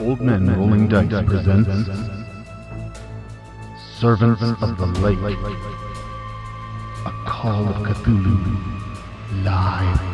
Old Men Rolling Dice presents Servants of the Lake. A Call of Cthulhu live.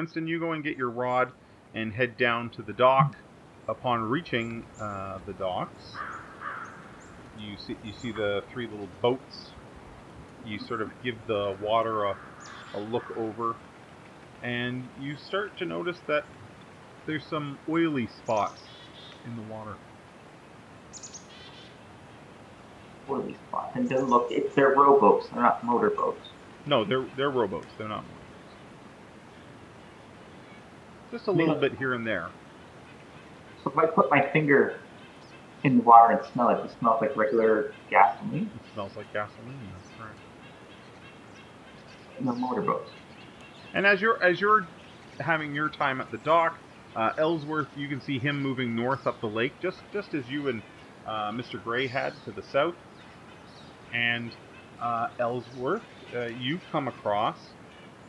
Winston, you go and get your rod and head down to the dock. Upon reaching uh, the docks, you see you see the three little boats. You sort of give the water a, a look over, and you start to notice that there's some oily spots in the water. Oily spots, And then look, it's they're rowboats, they're not motorboats. No, they're they're rowboats. They're not motorboats. Just a little bit here and there. So if I put my finger in the water and smell it, it smells like regular gasoline. It smells like gasoline. That's correct. No motorboats. And as you're as you're having your time at the dock, uh, Ellsworth, you can see him moving north up the lake, just just as you and uh, Mr. Gray had to the south. And uh, Ellsworth, uh, you come across.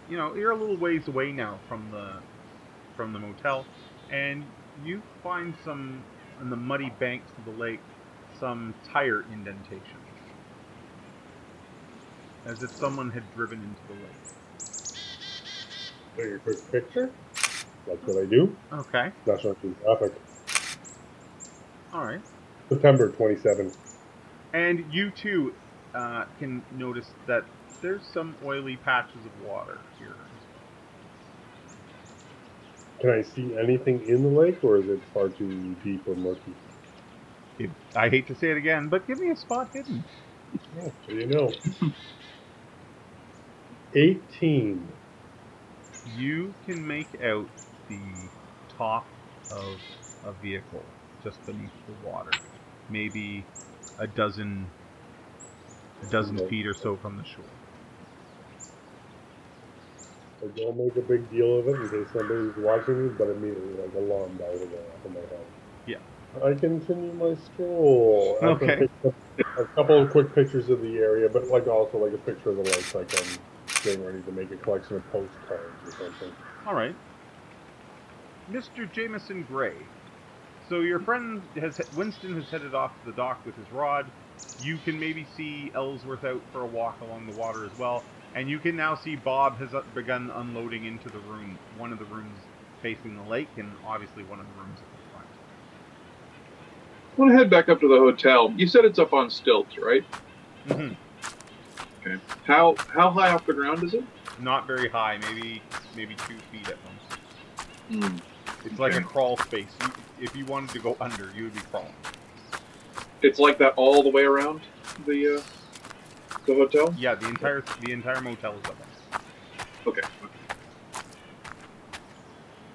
You know, you're a little ways away now from the from the motel, and you find some in the muddy banks of the lake some tire indentation, as if someone had driven into the lake. Take a quick picture. That's what I do. Okay. National Geographic. All right. September 27th. And you too uh, can notice that there's some oily patches of water here. Can I see anything in the lake, or is it far too deep or murky? If- I hate to say it again, but give me a spot hidden. Oh, so you know. 18. You can make out the top of a vehicle just beneath the water, maybe a dozen, a dozen feet or so from the shore. So don't make a big deal of it in case somebody's watching me, but immediately, like, alarm bell will go off in my head. Yeah. I continue my stroll. Okay. A couple of quick pictures of the area, but like also like a picture of the lights, like I'm getting ready to make a collection of postcards or something. All right, Mr. Jameson Gray. So your friend has Winston has headed off to the dock with his rod. You can maybe see Ellsworth out for a walk along the water as well, and you can now see Bob has begun unloading into the room, one of the rooms facing the lake, and obviously one of the rooms at the front. I want to head back up to the hotel. You said it's up on stilts, right? Mm-hmm. Okay. How how high off the ground is it? Not very high, maybe maybe two feet at most. Hmm. It's like a crawl space. You, if you wanted to go under, you would be crawling. It's like that all the way around the uh, the hotel. Yeah, the entire the entire motel is up there. Okay.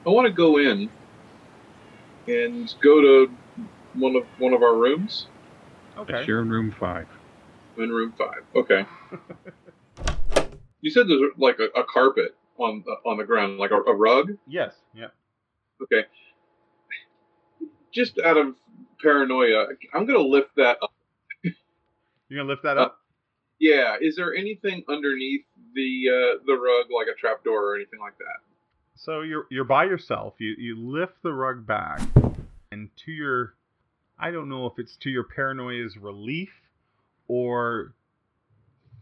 I want to go in and go to one of one of our rooms. Okay. You're in room five. I'm in room five. Okay. you said there's like a, a carpet on the, on the ground, like a, a rug. Yes. Yeah. Okay. Just out of paranoia, I'm gonna lift that up. You're gonna lift that up. Yeah. Is there anything underneath the uh, the rug, like a trapdoor or anything like that? So you're you're by yourself. You you lift the rug back, and to your, I don't know if it's to your paranoia's relief, or,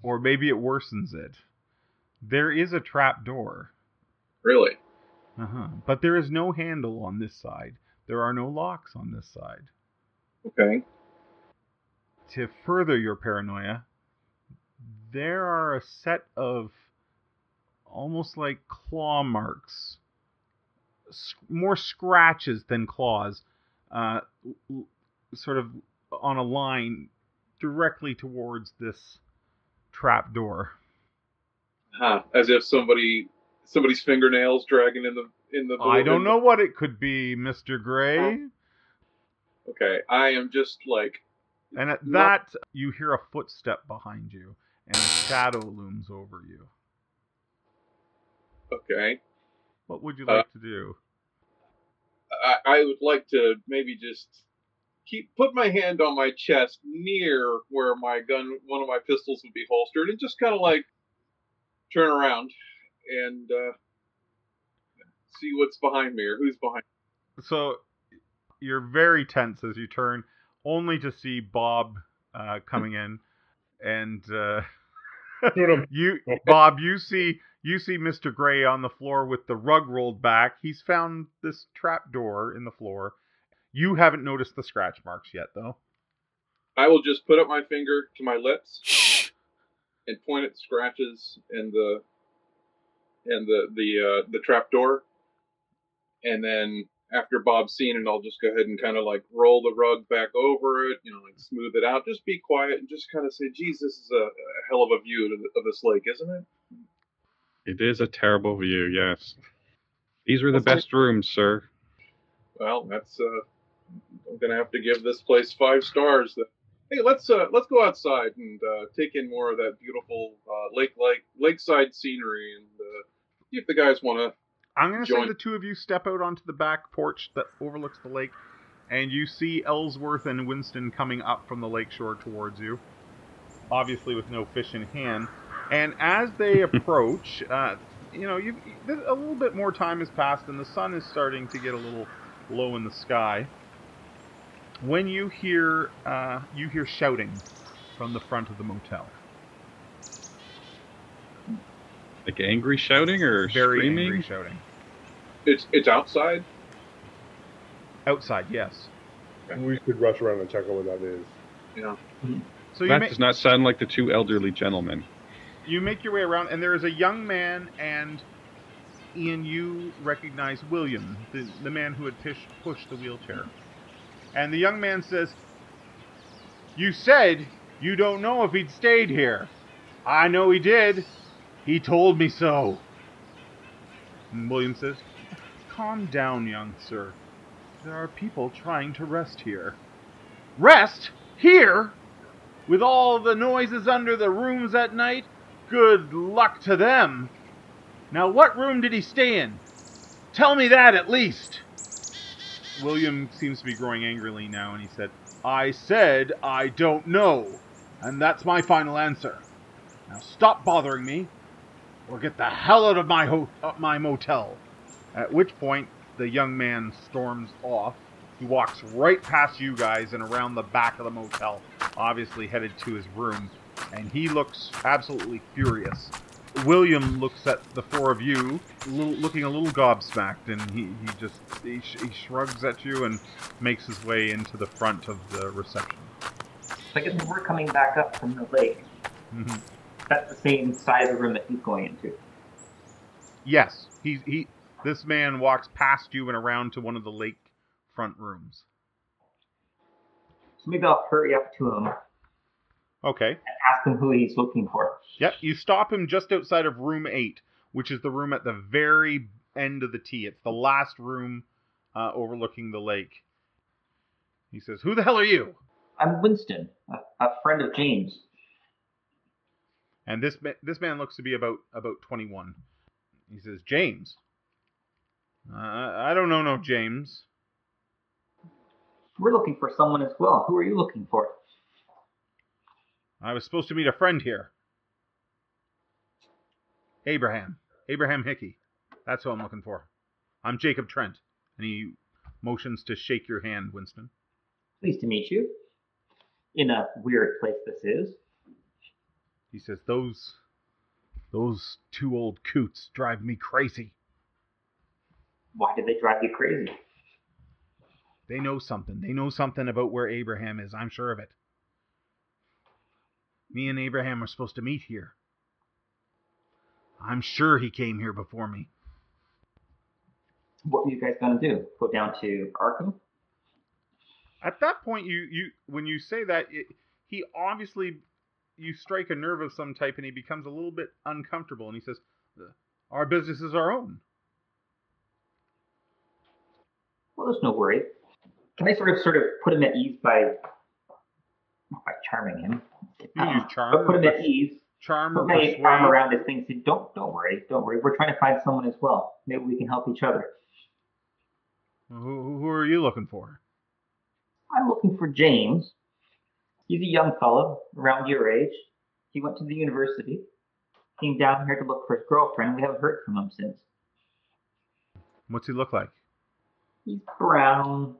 or maybe it worsens it. There is a trap door, Really? uh-huh. but there is no handle on this side. There are no locks on this side. Okay. To further your paranoia, there are a set of almost like claw marks, more scratches than claws, uh, sort of on a line directly towards this trap door. Huh. As if somebody somebody's fingernails dragging in the in the. I don't know what it could be, Mister Gray. Okay, I am just like And at No. that, you hear a footstep behind you, and a shadow looms over you. Okay. What would you Uh, like to do? I, I would like to maybe just keep put my hand on my chest near where my gun, one of my pistols would be holstered, and just kind of like turn around and uh, see what's behind me or who's behind. Me. So you're very tense as you turn, only to see Bob uh, coming in, and uh, you, Bob, you see you see Mr. Gray on the floor with the rug rolled back. He's found this trap door in the floor. You haven't noticed the scratch marks yet, though. I will just put up my finger to my lips Shh. and point at the scratches and the and the the uh, the trap door, and then after Bob's seen it, I'll just go ahead and kind of like roll the rug back over it, you know, like smooth it out. Just be quiet and just kind of say, "Geez, this is a, a hell of a view of, of this lake, isn't it?" It is a terrible view, yes. These were the Okay. best rooms, sir. Well, that's uh, I'm gonna have to give this place five stars. Hey, let's uh, let's go outside and uh, take in more of that beautiful uh, lake like lakeside scenery and uh, see if the guys want to I'm going to say the two of you step out onto the back porch that overlooks the lake, and you see Ellsworth and Winston coming up from the lakeshore towards you, obviously with no fish in hand. And as they approach, uh, you know, you a little bit more time has passed, and the sun is starting to get a little low in the sky. When you hear uh, you hear shouting from the front of the motel, Like angry shouting or very screaming? angry shouting It's it's outside. outside. Yes. We should rush around and check out what that is. You know, So you That ma- does not sound like the two elderly gentlemen. you make your way around, and there is a young man, and Ian, you recognize William, the, the man who had push, pushed the wheelchair. And the young man says, You said you don't know if he'd stayed here. I know he did. He told me so. And William says, Calm down, young sir. There are people trying to rest here. Rest? Here? With all the noises under the rooms at night? Good luck to them. Now, what room did he stay in? Tell me that at least. William seems to be growing angrily now, and he said, I said I don't know, and that's my final answer. Now stop bothering me, or get the hell out of my ho- uh, my motel. At which point, the young man storms off. He walks right past you guys and around the back of the motel, obviously headed to his room, and he looks absolutely furious. William looks at the four of you, little, looking a little gobsmacked, and he, he just he, sh- he shrugs at you and makes his way into the front of the reception. I guess we're coming back up from the lake, Mhm. That's the same side of the room that he's going into. Yes, he he. This man walks past you and around to one of the lake front rooms. So maybe I'll hurry up to him Okay. and ask him who he's looking for. Yep. You stop him just outside of room eight, which is the room at the very end of the T. It's the last room uh, overlooking the lake. He says, "Who the hell are you?" I'm Winston, a, a friend of James. And this ma- this man looks to be about about 21. He says, "James." Uh, I don't know no James. We're looking for someone as well. Who are you looking for? I was supposed to meet a friend here. Abraham. Abraham Hickey. That's who I'm looking for. I'm Jacob Trent. And he motions to shake your hand, Winston. Pleased to meet you. In a weird place this is. He says, Those those two old coots drive me crazy. Why did they drive you crazy? They know something. They know something about where Abraham is. I'm sure of it. Me and Abraham are supposed to meet here. I'm sure he came here before me. What were you guys gonna do? Go down to Arkham? At that point, you you when you say that, it, he obviously you strike a nerve of some type, and he becomes a little bit uncomfortable, and he says, "Our business is our own." Well, there's no worry. Can I sort of sort of put him at ease by by charming him. You use charm but put him at ease. charm or Put my arm around his thing. and Say, don't, don't worry, don't worry. We're trying to find someone as well. Maybe we can help each other. Who, who are you looking for? I'm looking for James. He's a young fellow around your age. He went to the university. Came down here to look for his girlfriend. We haven't heard from him since. What's he look like? He's brown,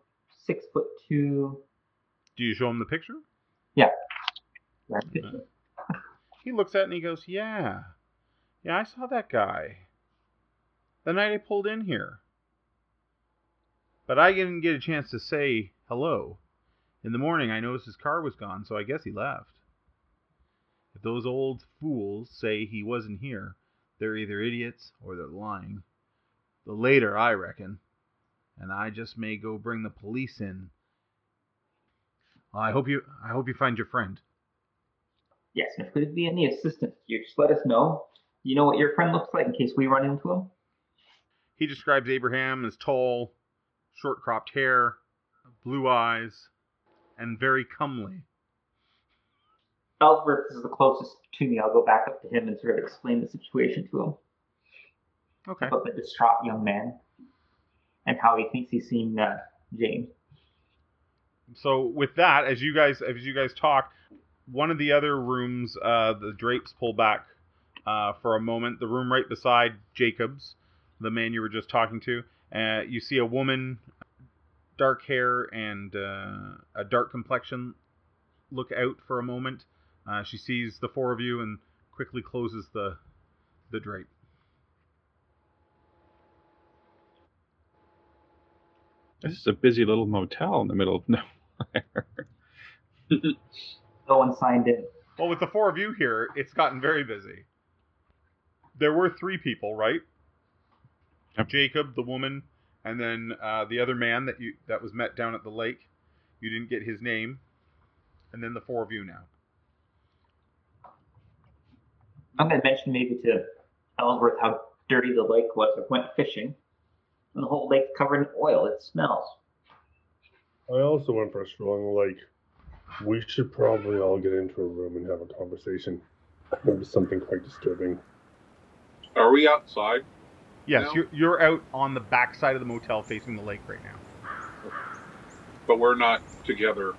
six foot two. Do you show him the picture? Yeah. He looks at it and he goes, Yeah. Yeah, I saw that guy. The night I pulled in here. But I didn't get a chance to say hello. In the morning, I noticed his car was gone, so I guess he left. If those old fools say he wasn't here, they're either idiots or they're lying. The later, I reckon. And I just may go bring the police in. Well, I hope you I hope you find your friend. Yes, and if there's be any assistance to you, just let us know. You know what your friend looks like in case we run into him? He describes Abraham as tall, short cropped hair, blue eyes, and very comely. Ellsworth is the closest to me. I'll go back up to him and sort of explain the situation to him Okay. about the distraught young man and how he thinks he's seen uh, James. So with that, as you guys as you guys talk, one of the other rooms, uh, the drapes pull back uh, for a moment. The room right beside Jacob's, the man you were just talking to, uh, you see a woman, dark hair and uh, a dark complexion, look out for a moment. Uh, she sees the four of you and quickly closes the the drape. This is a busy little motel in the middle of nowhere. No one signed in. Well, with the four of you here, it's gotten very busy. There were three people, right? Yep. Jacob, the woman, and then uh, the other man that you that was met down at the lake. You didn't get his name, and then the four of you now. I'm going to mention maybe to Ellsworth how dirty the lake was. I went fishing, and the whole lake's covered in oil. It smells. I also went for a stroll on the lake. We should probably all get into a room and have a conversation. Maybe something quite disturbing. Are we outside? Yes, No. you're you're out on the back side of the motel facing the lake right now. But we're not together.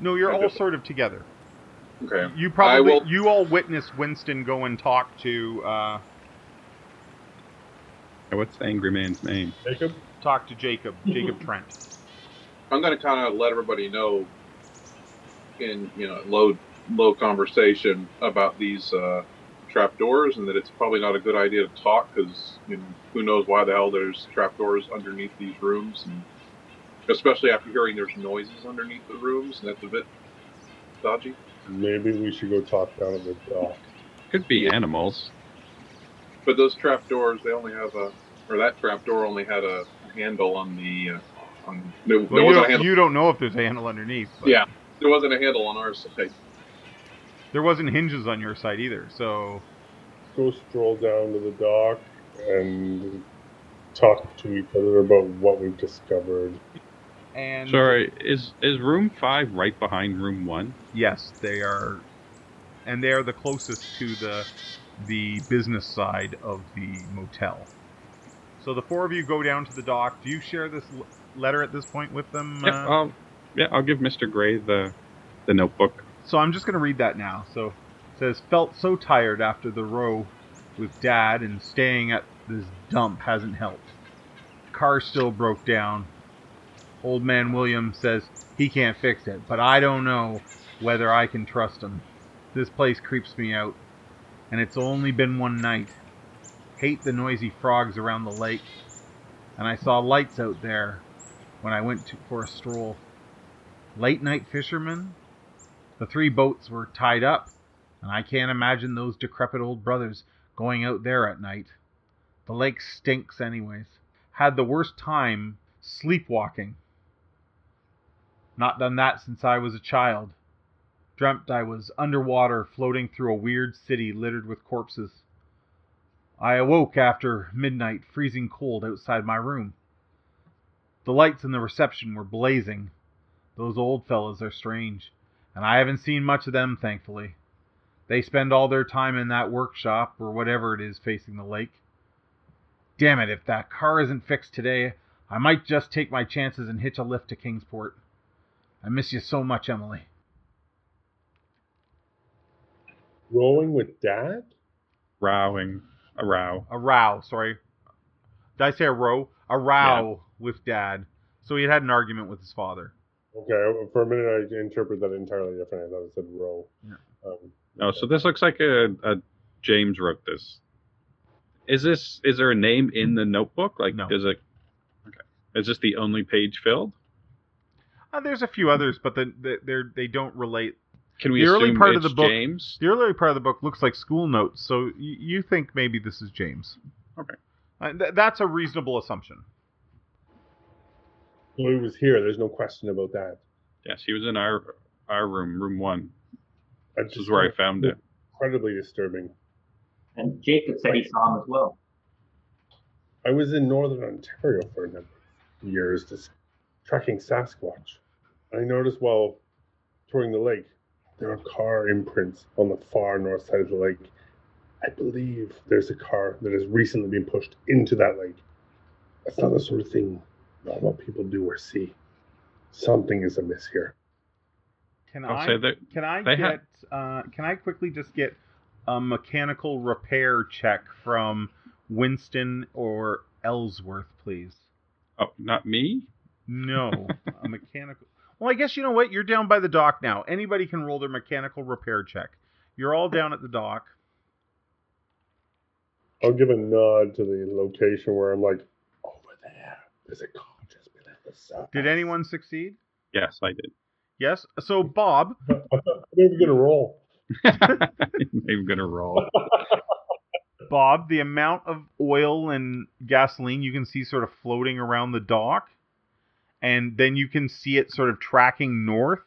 No, you're all just- sort of together. Okay. You probably will- you all witnessed Winston go and talk to uh, What's the angry man's name? Jacob? talk to Jacob Jacob Trent. I'm going to kind of let everybody know in you know low low conversation about these uh, trapdoors and that it's probably not a good idea to talk because you know, who knows why the hell there's trapdoors underneath these rooms and especially after hearing there's noises underneath the rooms and that's a bit dodgy. Maybe we should go talk down at the dock. Could be animals. But those trapdoors, they only have a or that trapdoor only had a handle on the uh, on there, Well, there you, wasn't a don't, handle. you don't know if there's a handle underneath. But Yeah, there wasn't a handle on our side. There wasn't hinges on your side either, so Go stroll down to the dock and talk to each other about what we've discovered. and Sorry, is is room five right behind room one? yes, they are, and they are the closest to the the business side of the motel. So the four of you go down to the dock. Do you share this l- letter at this point with them? Yeah, uh, I'll, yeah, I'll give Mr. Gray the the notebook. So I'm just going to read that now. So it says, Felt so tired after the row with dad and staying at this dump hasn't helped. Car still broke down. Old man William says he can't fix it, but I don't know whether I can trust him. This place creeps me out, and it's only been one night. Hate the noisy frogs around the lake, and I saw lights out there when I went to, for a stroll. Late night fishermen? The three boats were tied up, and I can't imagine those decrepit old brothers going out there at night. The lake stinks, anyways. Had the worst time sleepwalking. Not done that since I was a child. Dreamt I was underwater floating through a weird city littered with corpses. I awoke after midnight, freezing cold outside my room. The lights in the reception were blazing. Those old fellows are strange. And I haven't seen much of them, thankfully. They spend all their time in that workshop or whatever it is facing the lake. Damn it, if that car isn't fixed today, I might just take my chances and hitch a lift to Kingsport. I miss you so much, Emily. Rowing with dad? Rowing. A row. A row, sorry. Did I say a row? A row with dad. So he had had an argument with his father. Okay, for a minute I interpret that entirely different. I thought it said row. Yeah. Um, Oh, so this looks like a, a James wrote this. Is this is there a name in the notebook? Like No. does it Okay. Is this the only page filled? Uh, there's a few others, but the, the, they're, they don't relate. Can we The early assume part of it's the book- James? The early part of the book looks like school notes, so y- you think maybe this is James. Okay. Uh, th- that's a reasonable assumption. Well, he was here. There's no question about that. Yes, he was in our our room, room one. I This just is where I found it. Incredibly disturbing. And Jacob said he saw him as well. I was in northern Ontario for a number of years, just tracking Sasquatch. I noticed while touring the lake, there are car imprints on the far north side of the lake. I believe there's a car that has recently been pushed into that lake. That's not the sort of thing normal people do or see. Something is amiss here. Can I'll I say that can I get have- uh, can I quickly just get a mechanical repair check from Winston or Ellsworth, please? oh, not me? No, a mechanical. Well, I guess you know what. You're down by the dock now. Anybody can roll their mechanical repair check. You're all down at the dock. I'll give a nod to the location where I'm like, over there, there's a car just below the surface. Did anyone succeed? Yes, I did. Yes. So Bob, I'm even gonna roll. I'm gonna roll. Bob, the amount of oil and gasoline you can see sort of floating around the dock, and then you can see it sort of tracking north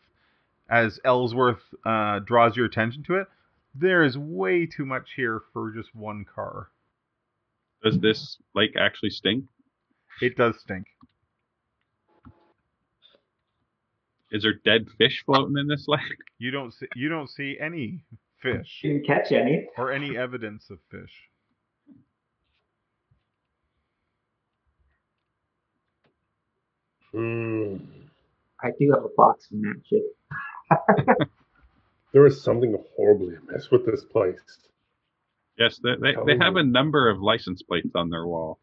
as Ellsworth uh, draws your attention to it. There is way too much here for just one car. Does this lake actually stink? It does stink. Is there dead fish floating in this lake? You don't see you don't see any fish Didn't catch any. or any evidence of fish. Hmm. I do have a box from that shit. There is something horribly amiss with this place. Yes, they, they, they have a number of license plates on their wall.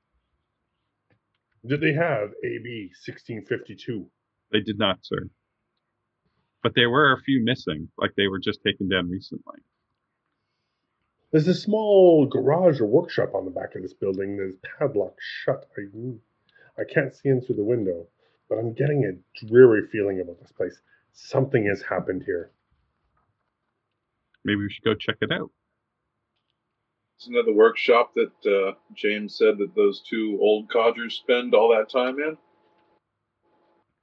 Did they have AB 1652? They did not, sir. But there were a few missing, like they were just taken down recently. There's a small garage or workshop on the back of this building that is padlocked shut. I, I can't see in through the window, but I'm getting a dreary feeling about this place. Something has happened here. Maybe we should go check it out. Isn't that the workshop that uh, James said that those two old codgers spend all that time in?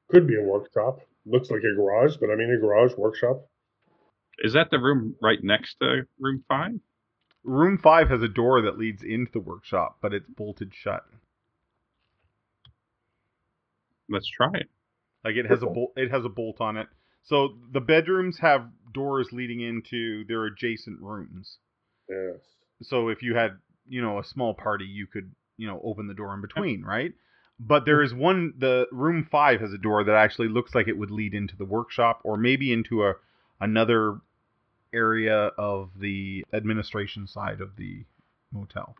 Could be a workshop. Looks like a garage, but I mean a garage workshop. Is that the room right next to room five? Room five has a door that leads into the workshop, but it's bolted shut. Let's try it. Like it has a bolt. It has a bolt on it. So the bedrooms have doors leading into their adjacent rooms. Yes. So if you had, you know, a small party, you could, you know, open the door in between, right? But there is one. The room five has a door that actually looks like it would lead into the workshop, or maybe into a another area of the administration side of the motel.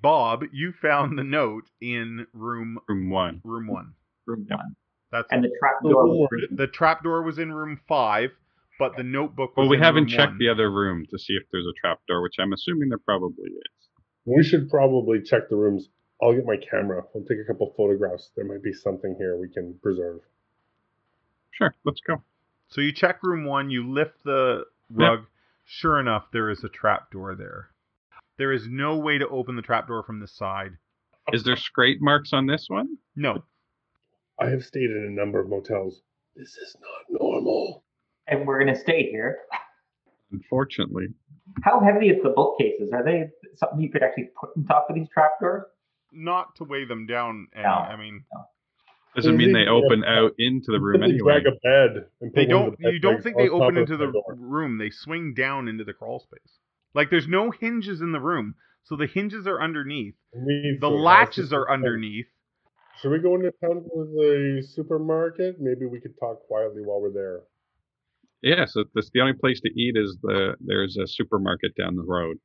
Bob, you found the note in room Room one. room one. Room Yep. one. That's And the trap door was the trapdoor was in room five, but the notebook. Was Well, we in haven't room checked one. the other room to see if there's a trapdoor, which I'm assuming there probably is. We should probably check the rooms. I'll get my camera. I'll take a couple photographs. There might be something here we can preserve. Sure, let's go. So you check room one. You lift the rug. Sure enough, there is a trapdoor there. There is no way to open the trapdoor from this side. Is there scrape marks on this one? No. I have stayed in a number of motels. This is not normal. and we're gonna stay here. Unfortunately. How heavy is the bookcases? Are they something you could actually put on top of these trapdoors? Not to weigh them down. Any, No. I mean, No. Doesn't mean they- they open out into the room They anyway. drag a bed. And They don't. the bed You don't think they open into the door. room? They swing down into the crawl space. Like there's no hinges in the room, so the hinges are underneath. The so it has latches are underneath. Should we go into town with the supermarket? Maybe we could talk quietly while we're there. Yeah, so that's the only place to eat is the there's a supermarket down the road.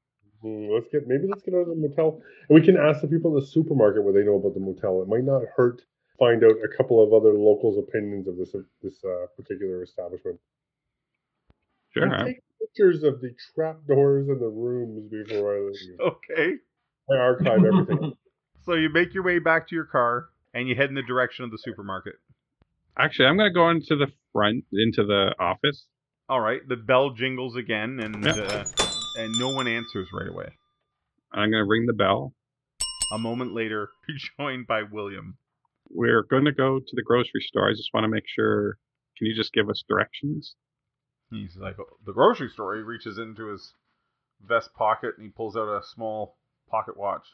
Hmm, let's get maybe let's get out of the motel and we can ask the people in the supermarket what they know about the motel. It might not hurt to find out a couple of other locals' opinions of this this uh, particular establishment. Sure. I'm- take pictures of the trapdoors and the rooms before I leave. Okay. I archive everything. So you make your way back to your car and you head in the direction of the supermarket. Actually, I'm gonna go into the front into the office. All right. The bell jingles again, and Yeah. uh, and no one answers right away. I'm gonna ring the bell. A moment later, you're joined by William. We're gonna go to the grocery store. I just want to make sure. Can you just give us directions? He's like oh, the grocery store. He reaches into his vest pocket and he pulls out a small pocket watch.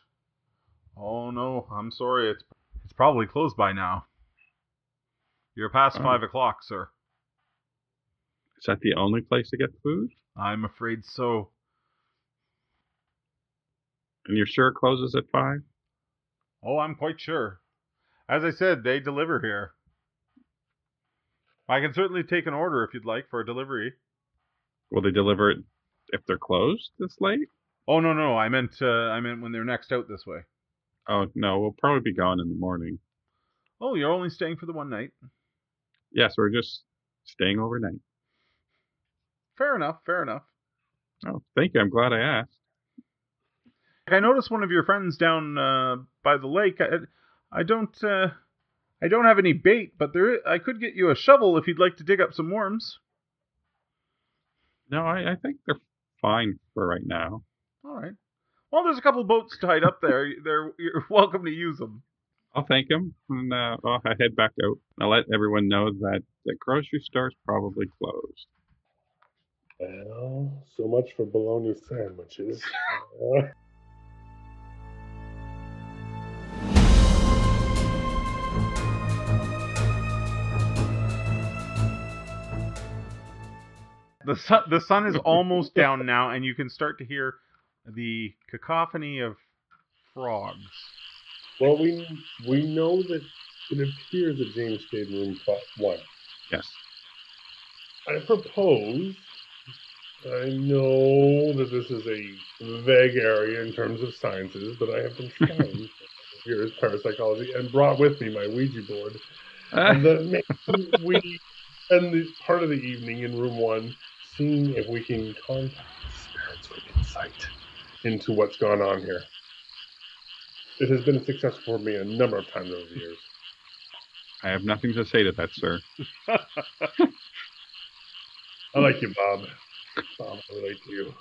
Oh no, I'm sorry. It's it's probably closed by now. You're past Oh. five o'clock, sir. Is that the only place to get food? I'm afraid so. And you're sure it closes at five? Oh, I'm quite sure. As I said, they deliver here. I can certainly take an order if you'd like for a delivery. Will they deliver it if they're closed this late? Oh no, no, I meant uh, I meant when they're next out this way. Oh no, we'll probably be gone in the morning. Oh, you're only staying for the one night. Yes, we're just staying overnight. Fair enough, fair enough. Oh, thank you. I'm glad I asked. I noticed one of your friends down uh, by the lake. I, I don't, uh, I don't have any bait, but there, I could get you a shovel if you'd like to dig up some worms. No, I, I think they're fine for right now. All right. Well, there's a couple boats tied up there. They're, you're welcome to use them. I'll thank him, and uh, well, I head back out. I'll let everyone know that the grocery store's probably closed. Well, so much for bologna sandwiches. The sun, the sun is almost down now, and you can start to hear the cacophony of frogs. well, we we know that it appears that James stayed in room one. Yes. I propose. I know that this is a vague area in terms of sciences, but I have been trying years parapsychology and brought with me my Ouija board. Ah. And that we spend the part of the evening in room one seeing if we can contact spirits for insight into what's gone on here. It has been successful for me a number of times over the years. I have nothing to say to that, sir. I like you, Bob. Bob, I relate to you.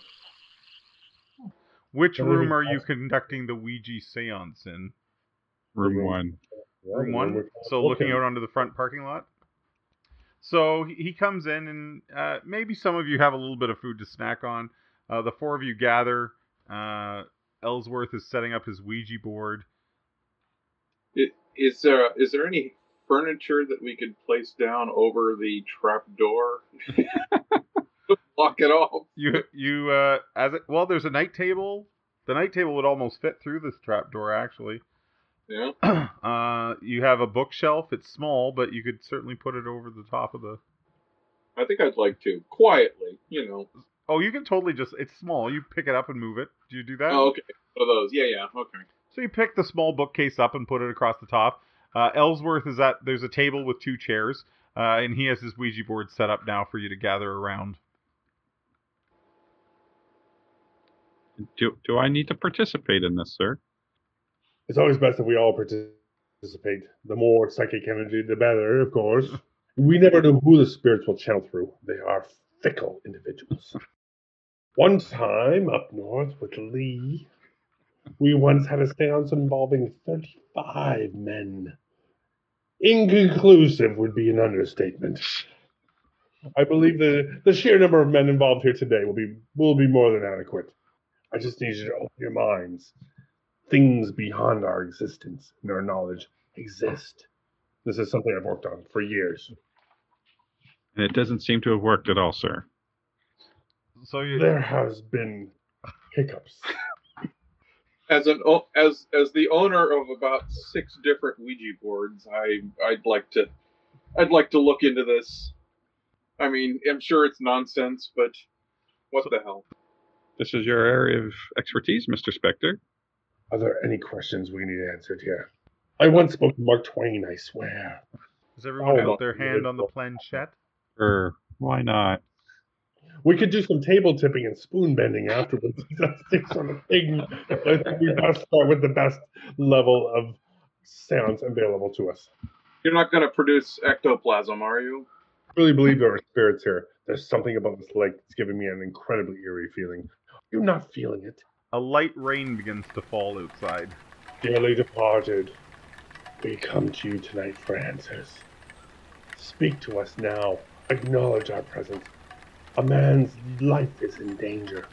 Which Don't room are you ask. conducting the Ouija seance in? Room Room. one. Room one. So looking looking. out onto the front parking lot. So he comes in, and uh, maybe some of you have a little bit of food to snack on. Uh, the four of you gather. Uh, Ellsworth is setting up his Ouija board. Is there is there any furniture that we could place down over the trap door? Block it off. You you uh, as it well. There's a night table. The night table would almost fit through this trap door, actually. Yeah. uh, you have a bookshelf. It's small, but you could certainly put it over the top of the. I think I'd like to quietly, you know. Oh, you can totally just. It's small. You pick it up and move it. Do you do that? Oh, okay. One of those. Yeah, yeah. Okay. So you pick the small bookcase up and put it across the top. Uh, Ellsworth is at there's a table with two chairs, uh, and he has his Ouija board set up now for you to gather around. Do do I need to participate in this, sir? It's always best if we all participate. The more psychic energy, the better, of course. We never know who the spirits will channel through. They are fickle individuals. One time up north with Lee, we once had a seance involving 35 men. Inconclusive would be an understatement. I believe the, the sheer number of men involved here today will be will be more than adequate. I just need you to open your minds things beyond our existence and our knowledge exist. This is something I've worked on for years. And it doesn't seem to have worked at all, sir. So you, There has been hiccups. As an as as the owner of about six different Ouija boards, I I'd like to I'd like to look into this. I mean, I'm sure it's nonsense, but what the hell? This is your area of expertise, Mr. Spectre. Are there any questions we need answered here? I once spoke to Mark Twain, I swear. Does everyone Oh, have their hand on the planchette? Or why not? We could do some table tipping and spoon bending afterwards. That's the sort of thing. I think we best start with the best level of sounds available to us. You're not going to produce ectoplasm, are you? I really believe there are spirits here. There's something about this lake that's giving me an incredibly eerie feeling. You're not feeling it. A light rain begins to fall outside. Dearly departed, we come to you tonight for answers. Speak to us now. Acknowledge our presence. A man's life is in danger.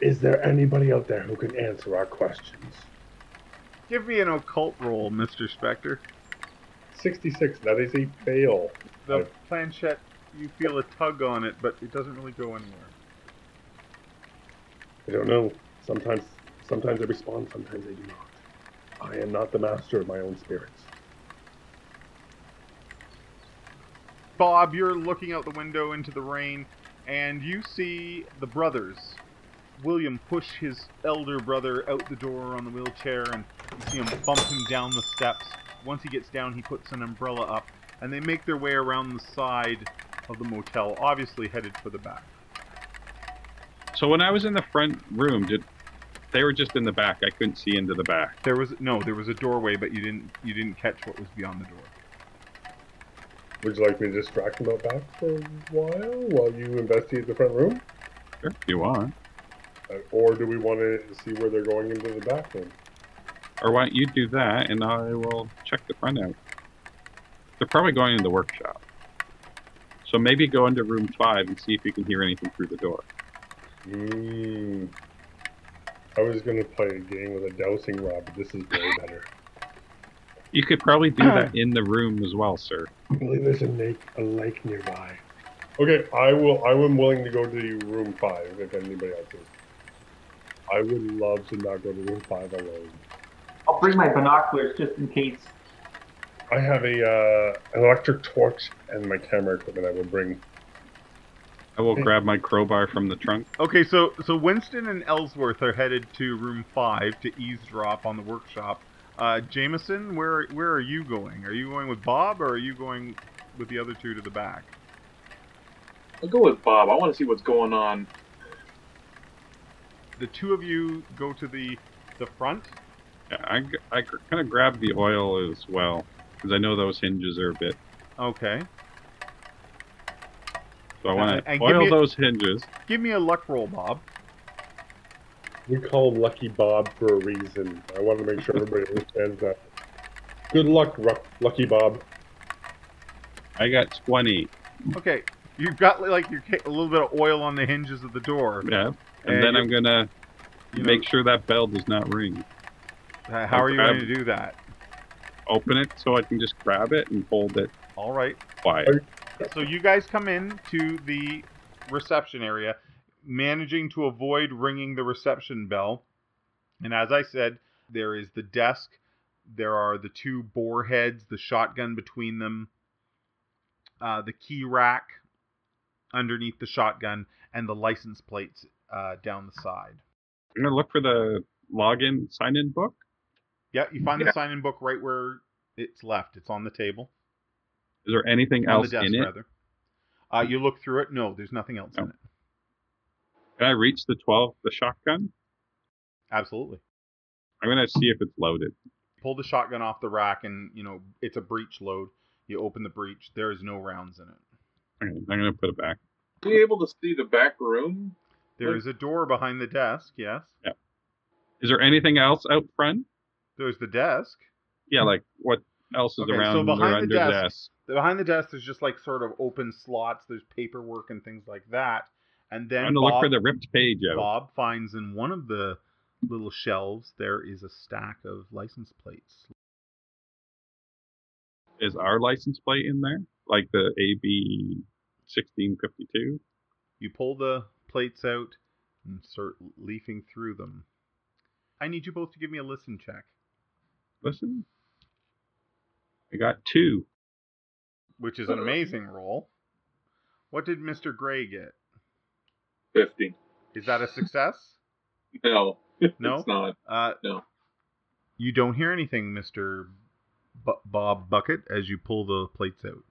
Is there anybody out there who can answer our questions? Give me an occult roll, Mr. Spectre. 66, that is a fail. The planchette, you feel a tug on it, but it doesn't really go anywhere. I don't know. Sometimes sometimes I respond, sometimes I do not. I am not the master of my own spirits. Bob, you're looking out the window into the rain, and you see the brothers. William push his elder brother out the door on the wheelchair, and you see him bump him down the steps. Once he gets down, he puts an umbrella up, and they make their way around the side of the motel, obviously headed for the back. So when I was in the front room, did they were just in the back? I couldn't see into the back. There was no, there was a doorway, but you didn't you didn't catch what was beyond the door. Would you like me to distract them out back for a while while you investigate the front room? Sure, if you want. Uh, or do we want to see where they're going into the back room? Or why don't you do that, and I will check the front out. They're probably going in the workshop. So maybe go into room five and see if you can hear anything through the door. Mm. I was going to play a game with a dowsing rod, but this is way better. You could probably do that in the room as well, sir. I believe there's a lake, a lake nearby. Okay, I will. I am willing to go to room five if anybody else is. I would love to not go to room five alone. I'll bring my binoculars just in case. I have a uh, an electric torch and my camera equipment. I will bring. I will grab my crowbar from the trunk. Okay, so so Winston and Ellsworth are headed to room five to eavesdrop on the workshop. Uh, Jameson, where where are you going? Are you going with Bob or are you going with the other two to the back? I'll go with Bob. I want to see what's going on. The two of you go to the the front. Yeah, I, g- I kind of grab the oil as well, because I know those hinges are a bit. Okay. So I want to and oil me a- those hinges. Give me a luck roll, Bob. We call him Lucky Bob for a reason. I want to make sure everybody understands that. Good luck, Ru- Lucky Bob. I got 20. Okay, you've got like your a little bit of oil on the hinges of the door. Yeah. And, And then I'm going to You know, make sure that bell does not ring. uh, how are you going to do that? Open it so I can just grab it and hold it All right. quiet. So you guys come in to the reception area, managing to avoid ringing the reception bell. And as I said, there is the desk. There are the two boar heads, the shotgun between them, uh, the key rack underneath the shotgun, and the license plates uh, down the side. I'm going to look for the login sign in book. Yeah, you find Yeah. the sign-in book right where it's left. It's on the table. Is there anything on else the desk, in it? rather. Uh, you look through it. No, there's nothing else in it. Can I reach the 12, the shotgun? Absolutely. I'm going to see if it's loaded. pull the shotgun off the rack and you know it's a breech load you open the breech there is no rounds in it Okay, I'm going to put it back. Be able to see the back room? There Like- is a door behind the desk yes Yeah. Is there anything else out front? there's the desk Yeah, like what else is Okay, around or behind the under desk- desk? behind the desk there's just like sort of open slots there's paperwork and things like that and then I'm going to look for the ripped page out. Bob finds in one of the little shelves there is a stack of license plates Is our license plate in there? Like the AB sixteen fifty two? You pull the plates out and start leafing through them. I need you both to give me a listen check, Listen. I got two. Which is an amazing roll. What did Mr. Gray get? Fifty. Is that a success? No, No? it's not. Uh, No. You don't hear anything, Mr. Bu- Bob Bucket, as you pull the plates out.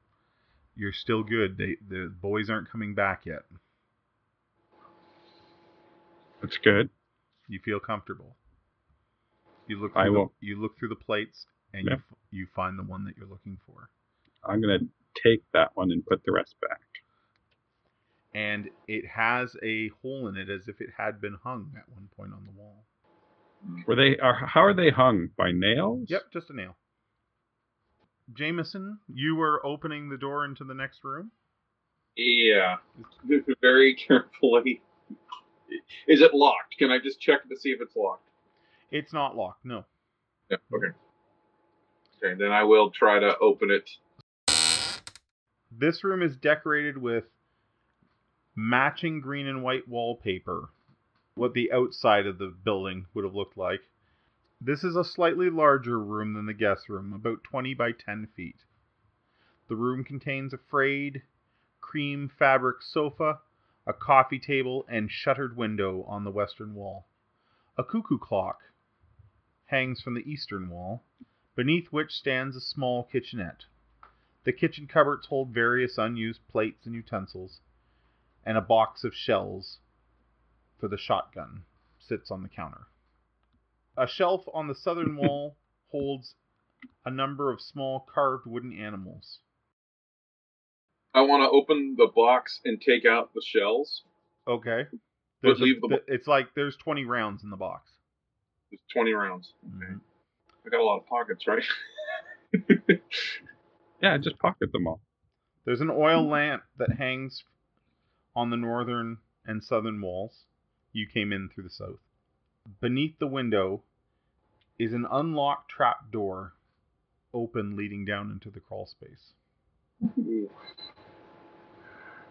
You're still good. They, the boys aren't coming back yet. That's good. You feel comfortable. You look. I Through the, will- you look through the plates, and Yeah. you you find the one that you're looking for. I'm gonna take that one and put the rest back. And it has a hole in it, as if it had been hung at one point on the wall. Were they are how are they hung? By nails? Yep, just a nail. Jameson, you were opening the door into the next room. Yeah, very carefully. Is it locked? Can I just check to see if it's locked? It's not locked. No. Yeah. Okay. Okay, then I will try to open it. This room is decorated with matching green and white wallpaper. What the outside of the building would have looked like. This is a slightly larger room than the guest room, about 20 by 10 feet. The room contains a frayed cream fabric sofa, a coffee table, and shuttered window on the western wall. A cuckoo clock hangs from the eastern wall, beneath which stands a small kitchenette. The kitchen cupboards hold various unused plates and utensils, and a box of shells for the shotgun sits on the counter. A shelf on the southern wall holds a number of small carved wooden animals. I want to open the box and take out the shells. Okay. But There's a- leave the- it's like there's 20 rounds in the box. It's 20 rounds. Mhm. I got a lot of pockets, right? Yeah, just pocket them all. There's an oil lamp that hangs on the northern and southern walls. You came in through the south. Beneath the window is an unlocked trap door open leading down into the crawl space.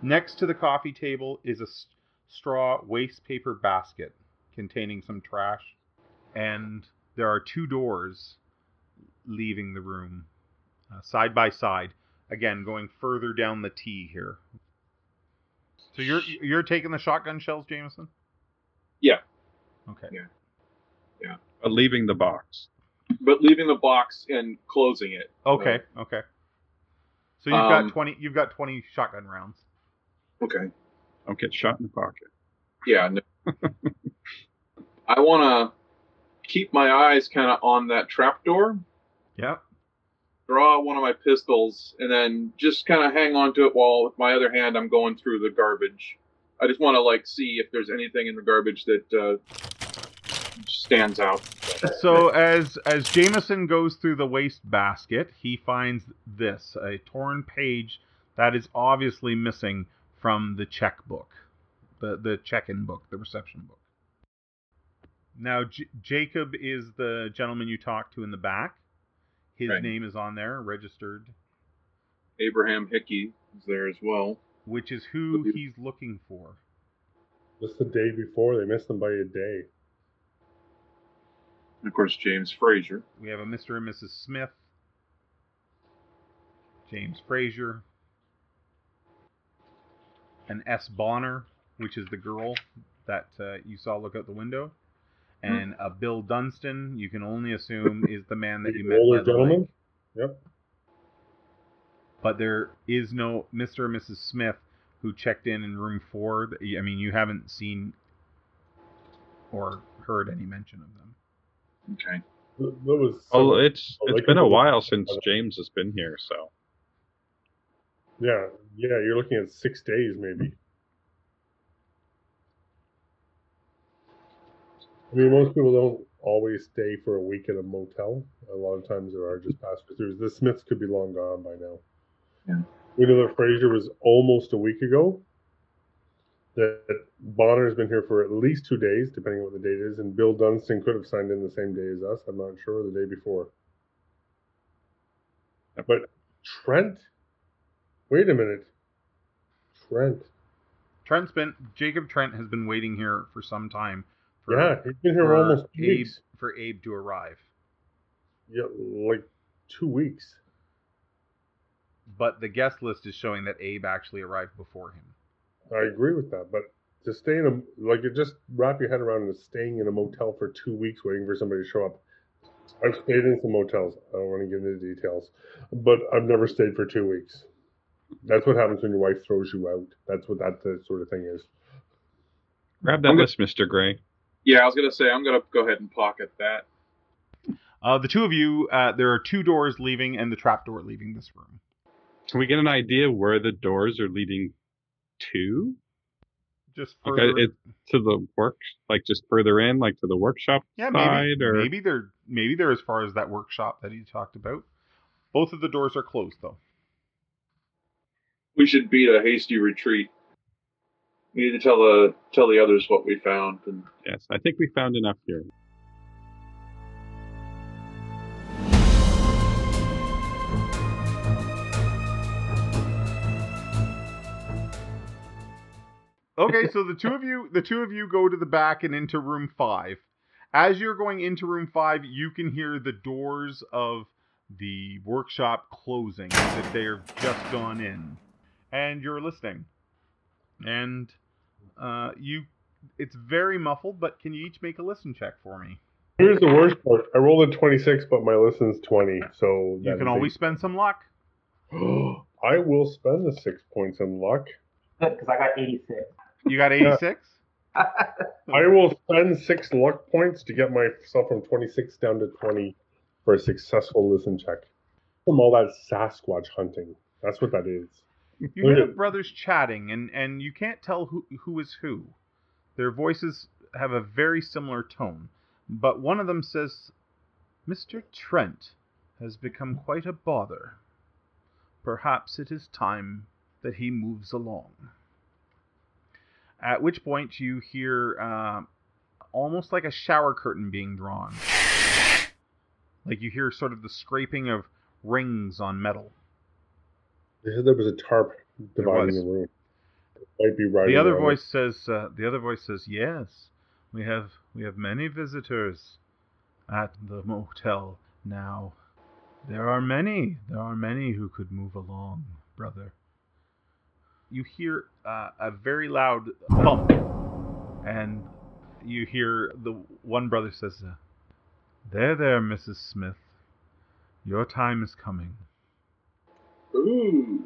Next to the coffee table is a straw waste paper basket containing some trash, and there are two doors leaving the room uh, side by side. Again, going further down the T here. So you're you're taking the shotgun shells, Jameson? Yeah. Okay. Yeah. Yeah. But leaving the box. but leaving the box and closing it. Okay. Okay. So you've Um, got twenty. You've got twenty shotgun rounds. Okay. Don't get shot in the pocket. Yeah. No. I want to keep my eyes kind of on that trapdoor. Yep. Draw one of my pistols and then just kind of hang on to it while with my other hand I'm going through the garbage. I just want to like see if there's anything in the garbage that uh, stands out. So as as Jameson goes through the waste basket, he finds this a torn page that is obviously missing from the checkbook, the the check-in book, the reception book. Now J- Jacob is the gentleman you talked to in the back. His Right. name is on there, registered, Abraham Hickey is there as well. which is who he's looking for. Just the day before, they missed him by a day. And of course, James Frazier. We have a Mr. and Mrs. Smith, James Frazier, an S. Bonner, which is the girl that uh, you saw look out the window, Mm-hmm. and a Bill Dunstan. You can only assume is the man that The you met older by the gentleman? lake. Yep. But there is no Mr. and Mrs. Smith who checked in in room four. I mean, you haven't seen or heard any mention of them. Okay. Th- That was. Oh, it's Oh, it's they been a while since James has been here, so Yeah, yeah, you're looking at six days maybe. I mean, most people don't always stay for a week at a motel. A lot of times there are just passers throughs. The Smiths could be long gone by now. Yeah. We know that Fraser was almost a week ago. That Bonner's been here for at least two days, depending on what the date is, and Bill Dunstan could have signed in the same day as us. I'm not sure, the day before. But Trent? Wait a minute. Trent. Trent's been Jacob Trent has been waiting here for some time. For, yeah, he's been here for almost two Abe weeks. for Abe to arrive. Yeah, like two weeks. But the guest list is showing that Abe actually arrived before him. I agree with that, but to stay in a like you just wrap your head around and staying in a motel for two weeks waiting for somebody to show up. I've stayed in some motels. I don't want to get into the details, but I've never stayed for two weeks. That's what happens when your wife throws you out. That's what that the sort of thing is. Grab that I'm gonna- list, Mr. Gray. Yeah, I was gonna say I'm gonna go ahead and pocket that. Uh, the two of you, uh, there are two doors leaving and the trap door leaving this room. Can we get an idea where the doors are leading to? Just Like further, uh, it to the work, like just further in, like to the workshop yeah, side, maybe or maybe they're maybe they're as far as that workshop that he talked about. Both of the doors are closed though. We should beat a hasty retreat. We need to tell the tell the others what we found. And yes, I think we found enough here. Okay, so the two of you, the two of you go to the back and into room five. As you're going into room five, you can hear the doors of the workshop closing as if they're just gone in, and you're listening. And uh, you, it's very muffled, but can you each make a listen check for me? Here's the worst part. I rolled a 26, but my listen's 20, so You can is always spend some luck. I will spend the six points in luck. Good, because I got 86. You got 86. I will spend six luck points to get myself from 26 down to 20 for a successful listen check. From all that Sasquatch hunting. That's what that is. You hear the brothers chatting, and, and you can't tell who, who is who. Their voices have a very similar tone, but one of them says, Mr. Trent has become quite a bother. Perhaps it is time that he moves along. At which point you hear uh, almost like a shower curtain being drawn. Like you hear sort of the scraping of rings on metal. They said there was a tarp dividing the room. It might be right. The other voice says. Uh, the other voice says, "Yes, we have we have many visitors at the motel now. There are many. There are many who could move along, brother." You hear uh, a very loud bump, and you hear the one brother says, uh, "There, there, Mrs. Smith. Your time is coming." Ooh,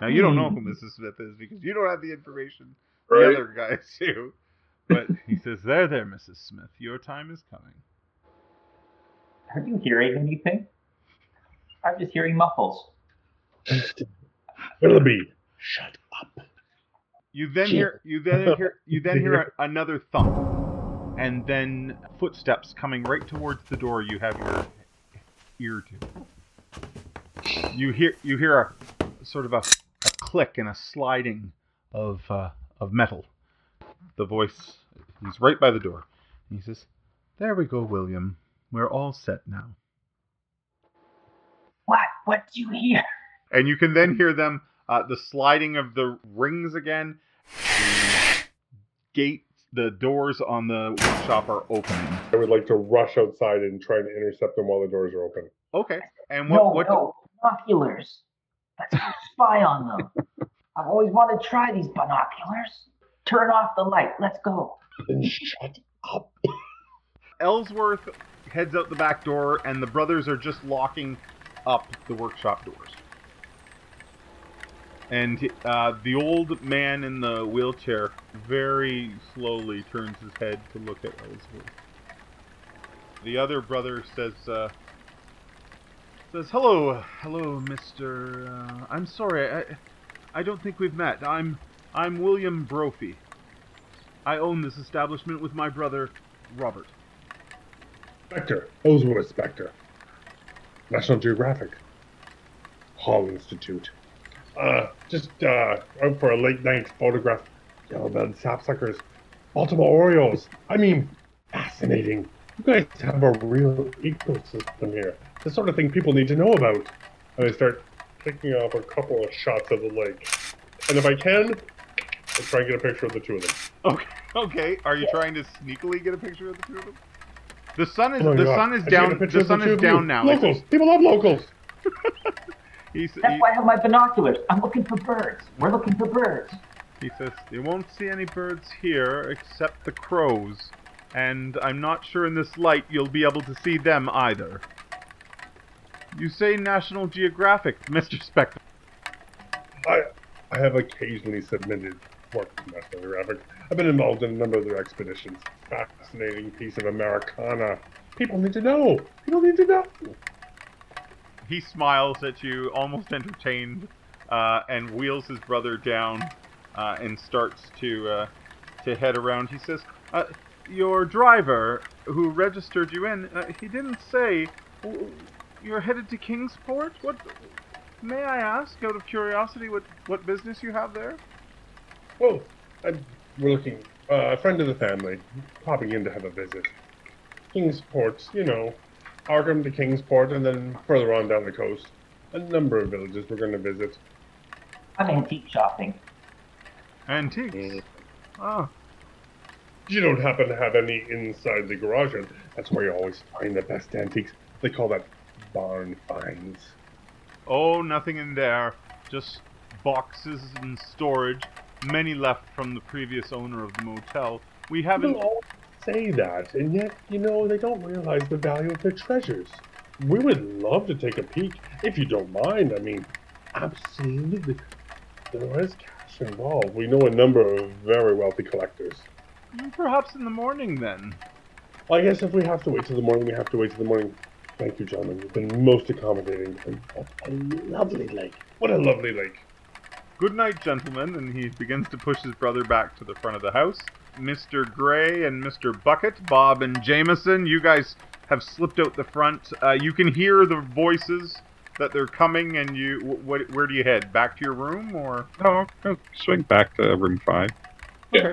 Now you don't know who hmm. Mrs. Smith is because you don't have the information right? the other guys do. But he says, "There, there, Mrs. Smith, your time is coming." Are you hearing anything? I'm just hearing muffles. Willoughby, shut up. You then hear, you then hear, you then hear a, another thump, and then footsteps coming right towards the door. You have your ear to. You hear, you hear a sort of a, a click and a sliding of uh, of metal. The voice, he's right by the door. He says, "There we go, William. We're all set now." What? What do you hear? and you can then hear them uh, the sliding of the rings again the gate the doors on the workshop are opening I would like to rush outside and try to intercept them while the doors are open. okay and what no, what no, binoculars. Let's go spy on them. I've always wanted to try these binoculars. Turn off the light. Let's go. Then shut up. ellsworth heads out the back door and the brothers are just locking up the workshop doors and uh, the old man in the wheelchair very slowly turns his head to look at ellsworth the other brother says uh, says hello hello mr uh, i'm sorry i i don't think we've met i'm i'm william brophy i own this establishment with my brother robert Spectre. Ellsworth Spectre. National Geographic. Hall Institute. Uh, just uh, out for a late night photograph. Yellow-bellied sapsuckers. Baltimore Orioles. I mean, fascinating. You guys have a real ecosystem here. The sort of thing people need to know about. and I start picking off a couple of shots of the lake. And if I can, I'll try and get a picture of the two of them. Okay. Okay. Are you trying to sneakily get a picture of the two of them? The sun is Oh the God. sun is I should get a down. The sun two is down now. Locals. People love locals. He's, That's he, why I have my binoculars. I'm looking for birds. We're looking for birds. he says you won't see any birds here except the crows, and I'm not sure in this light you'll be able to see them either. You say National Geographic, Mr. Spectre. I I have occasionally submitted work to National Geographic. I've been involved in a number of their expeditions. Fascinating piece of Americana. People need to know. People need to know. He smiles at you, almost entertained, uh, and wheels his brother down uh, and starts to uh, to head around. He says, uh, "Your driver, who registered you in, uh, he didn't say you're headed to Kingsport. What? May I ask, out of curiosity, what what business you have there?" Well, I'm, we're looking. Uh, a friend of the family, popping in to have a visit. Kingsport, you know, Arkham to Kingsport, and then further on down the coast. A number of villages we're going to visit. I'm antique shopping. Antiques. Mm. Ah, You don't happen to have any inside the garage, and that's where you always find the best antiques. They call that barn finds. oh, nothing in there. Just boxes and storage. Many left from the previous owner of the motel. We haven't. People all say that, and yet, you know, they don't realize the value of their treasures. We would love to take a peek, if you don't mind. I mean, absolutely. There is cash involved. We know a number of very wealthy collectors. Perhaps in the morning then. Well, I guess if we have to wait till the morning, we have to wait till the morning. Thank you, gentlemen. You've been most accommodating. What a lovely lake. What a lovely lake. Good night, gentlemen, and he begins to push his brother back to the front of the house. Mr. Gray and Mr. Bucket, Bob and Jameson, you guys have slipped out the front. Uh, you can hear the voices that they're coming, and you. Wh- what? Where do you head? Back to your room, or? No, swing back to room five. Yeah.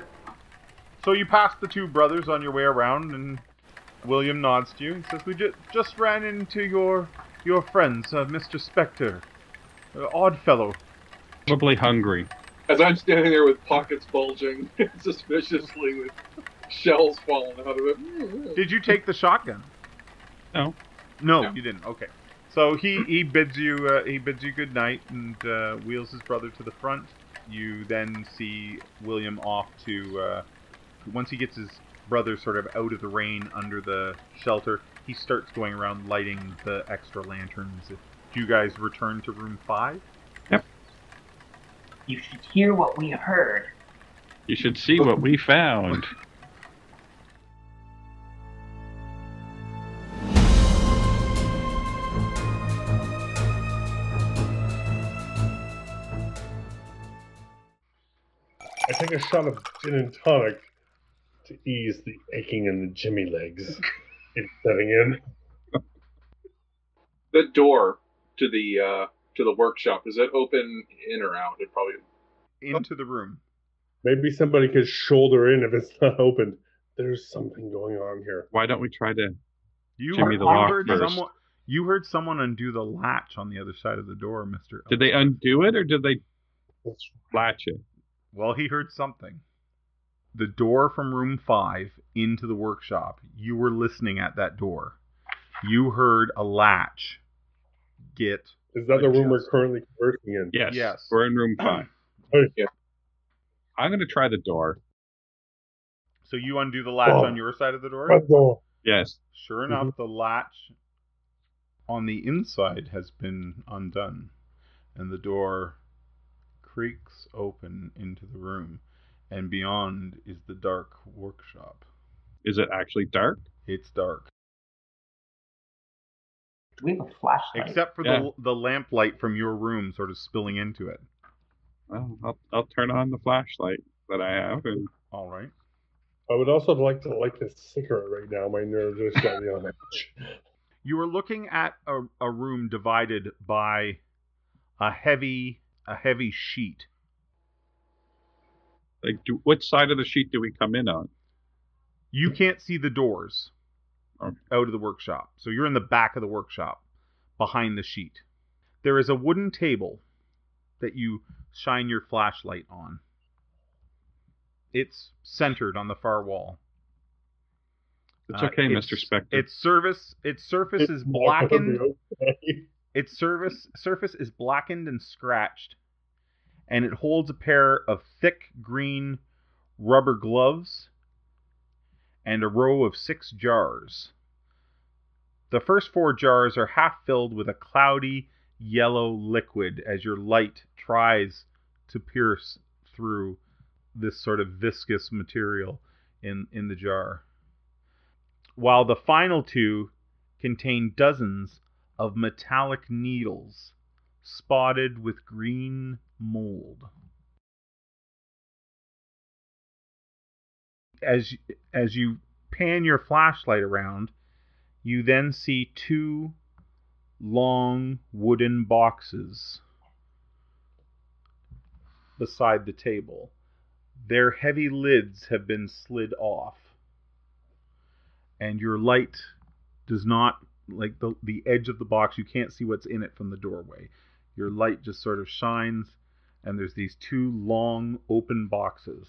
So you pass the two brothers on your way around, and William nods to you. He says, "We ju- just ran into your your friends, uh, Mr. Spectre, uh, Oddfellow. Probably hungry. As I'm standing there with pockets bulging suspiciously with shells falling out of it. Did you take the shotgun? No. No, No. you didn't. Okay. So he he bids you uh, he bids you good night and uh, wheels his brother to the front. You then see William off to uh, once he gets his brother sort of out of the rain under the shelter. He starts going around lighting the extra lanterns. Do you guys return to room five? Yep. You should hear what we heard. You should see what we found. I take a shot of gin and tonic to ease the aching in the jimmy legs. It's setting in. The door to the uh, to the workshop is it open in or out? It probably Into the room. Maybe somebody could shoulder in if it's not opened. There's something going on here. Why don't we try to? You Jimmy heard, the lock heard first. someone. You heard someone undo the latch on the other side of the door, Mister. Did they undo it or did they latch it? Well, he heard something. The door from room five into the workshop. You were listening at that door. You heard a latch get. Is that the room we're currently conversing in? Yes. Yes. We're in room five. Oh, yeah. I'm gonna try the door. So you undo the latch Oh. on your side of the door. Front door. Yes. Sure mm-hmm. enough, the latch on the inside has been undone, and the door creaks open into the room, and beyond is the dark workshop. Is it actually dark? It's dark. Do we have a flashlight? except for Yeah. the the lamplight from your room sort of spilling into it. Well, I'll, I'll turn on the flashlight that I have and All right. I would also like to light this cigarette right now. My nerves are slightly on edge. You are looking at a, a room divided by a heavy a heavy sheet. Like, do, what side of the sheet do we come in on? You can't see the doors Okay. out of the workshop, so you're in the back of the workshop, behind the sheet. There is a wooden table that you shine your flashlight on. It's centered on the far wall. It's Uh, okay, its- Mr. Spectre. Its surface its surface is It's not blackened. okay. Its surface surface is blackened and scratched, and it holds a pair of thick green rubber gloves and a row of six jars. The first four jars are half filled with a cloudy yellow liquid as your light tries to pierce through this sort of viscous material in, in the jar. While the final two contain dozens of metallic needles spotted with green mold. As as you pan your flashlight around, you then see two long wooden boxes beside the table. Their heavy lids have been slid off, and your light does not like the the edge of the box. You can't see what's in it from the doorway. Your light just sort of shines, and there's these two long open boxes,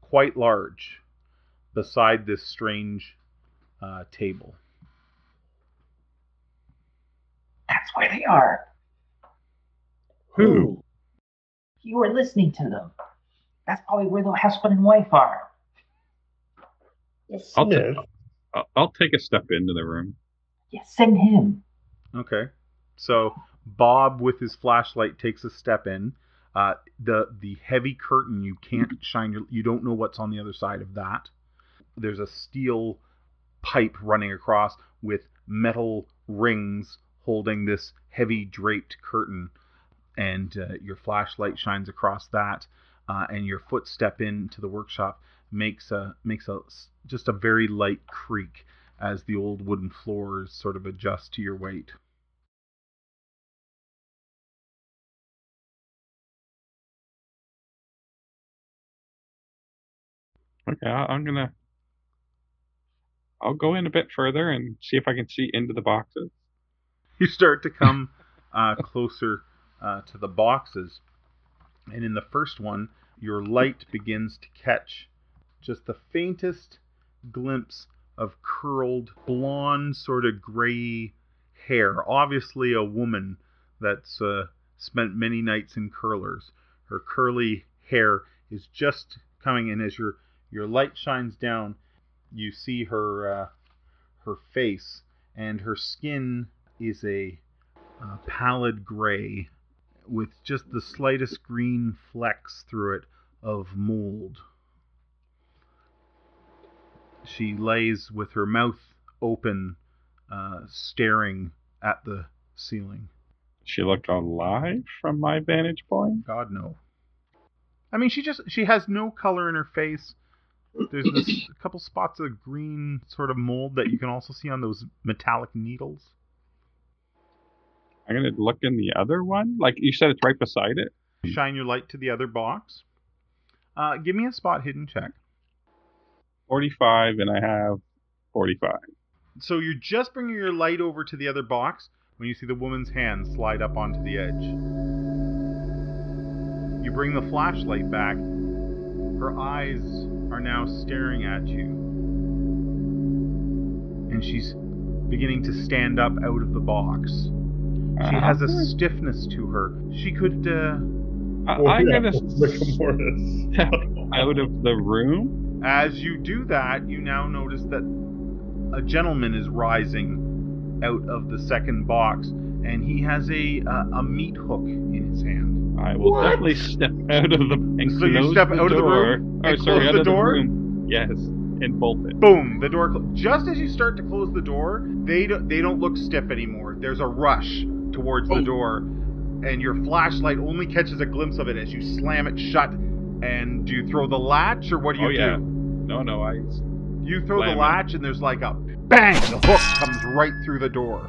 quite large, beside this strange uh, table. That's where they are. Who? You are listening to them. That's probably where the husband and wife are. Yes, I'll ta- I'll, I'll take a step into the room. Yeah, send him. Okay. So Bob, with his flashlight, takes a step in. Uh, the the heavy curtain you can't shine your you don't know what's on the other side of that. There's a steel pipe running across with metal rings holding this heavy draped curtain, and uh, your flashlight shines across that, uh, and your footstep into the workshop makes a makes a just a very light creak as the old wooden floors sort of adjust to your weight. Okay, I, I'm gonna. I'll go in a bit further and see if I can see into the boxes. You start to come uh, closer uh, to the boxes, and in the first one, your light begins to catch just the faintest glimpse of curled, blonde, sort of gray hair. Obviously, a woman that's uh, spent many nights in curlers. Her curly hair is just coming in as your your light shines down. You see her uh, her face, and her skin is a uh, pallid gray with just the slightest green flecks through it of mold. She lays with her mouth open, uh, staring at the ceiling. She looked alive from my vantage point. God no. I mean, she just she has no color in her face. There's this a couple spots of green sort of mold that you can also see on those metallic needles. I'm gonna look in the other one. Like you said, it's right beside it. Shine your light to the other box. Uh, give me a spot hidden check. 45, and I have 45. So you're just bringing your light over to the other box when you see the woman's hand slide up onto the edge. You bring the flashlight back. Her eyes are now staring at you. And she's beginning to stand up out of the box. She Uh, has a stiffness to her. She could, uh, I, I'm gonna step out of the room. as you do that, you now notice that a gentleman is rising out of the second box, and he has a uh, a meat hook in his hand. I will What? definitely step out of the and So you step the out of the room Oh, and sorry, close out the of door? the room. Yes, and bolt it. Boom! The door. Cl- Just as you start to close the door, they don't they don't look stiff anymore. There's a rush towards the Oh. door, and your flashlight only catches a glimpse of it as you slam it shut. And do you throw the latch, or what do you oh yeah. do? No, no, I. You throw the Slam it. latch, and there's like a bang. The hook comes right through the door.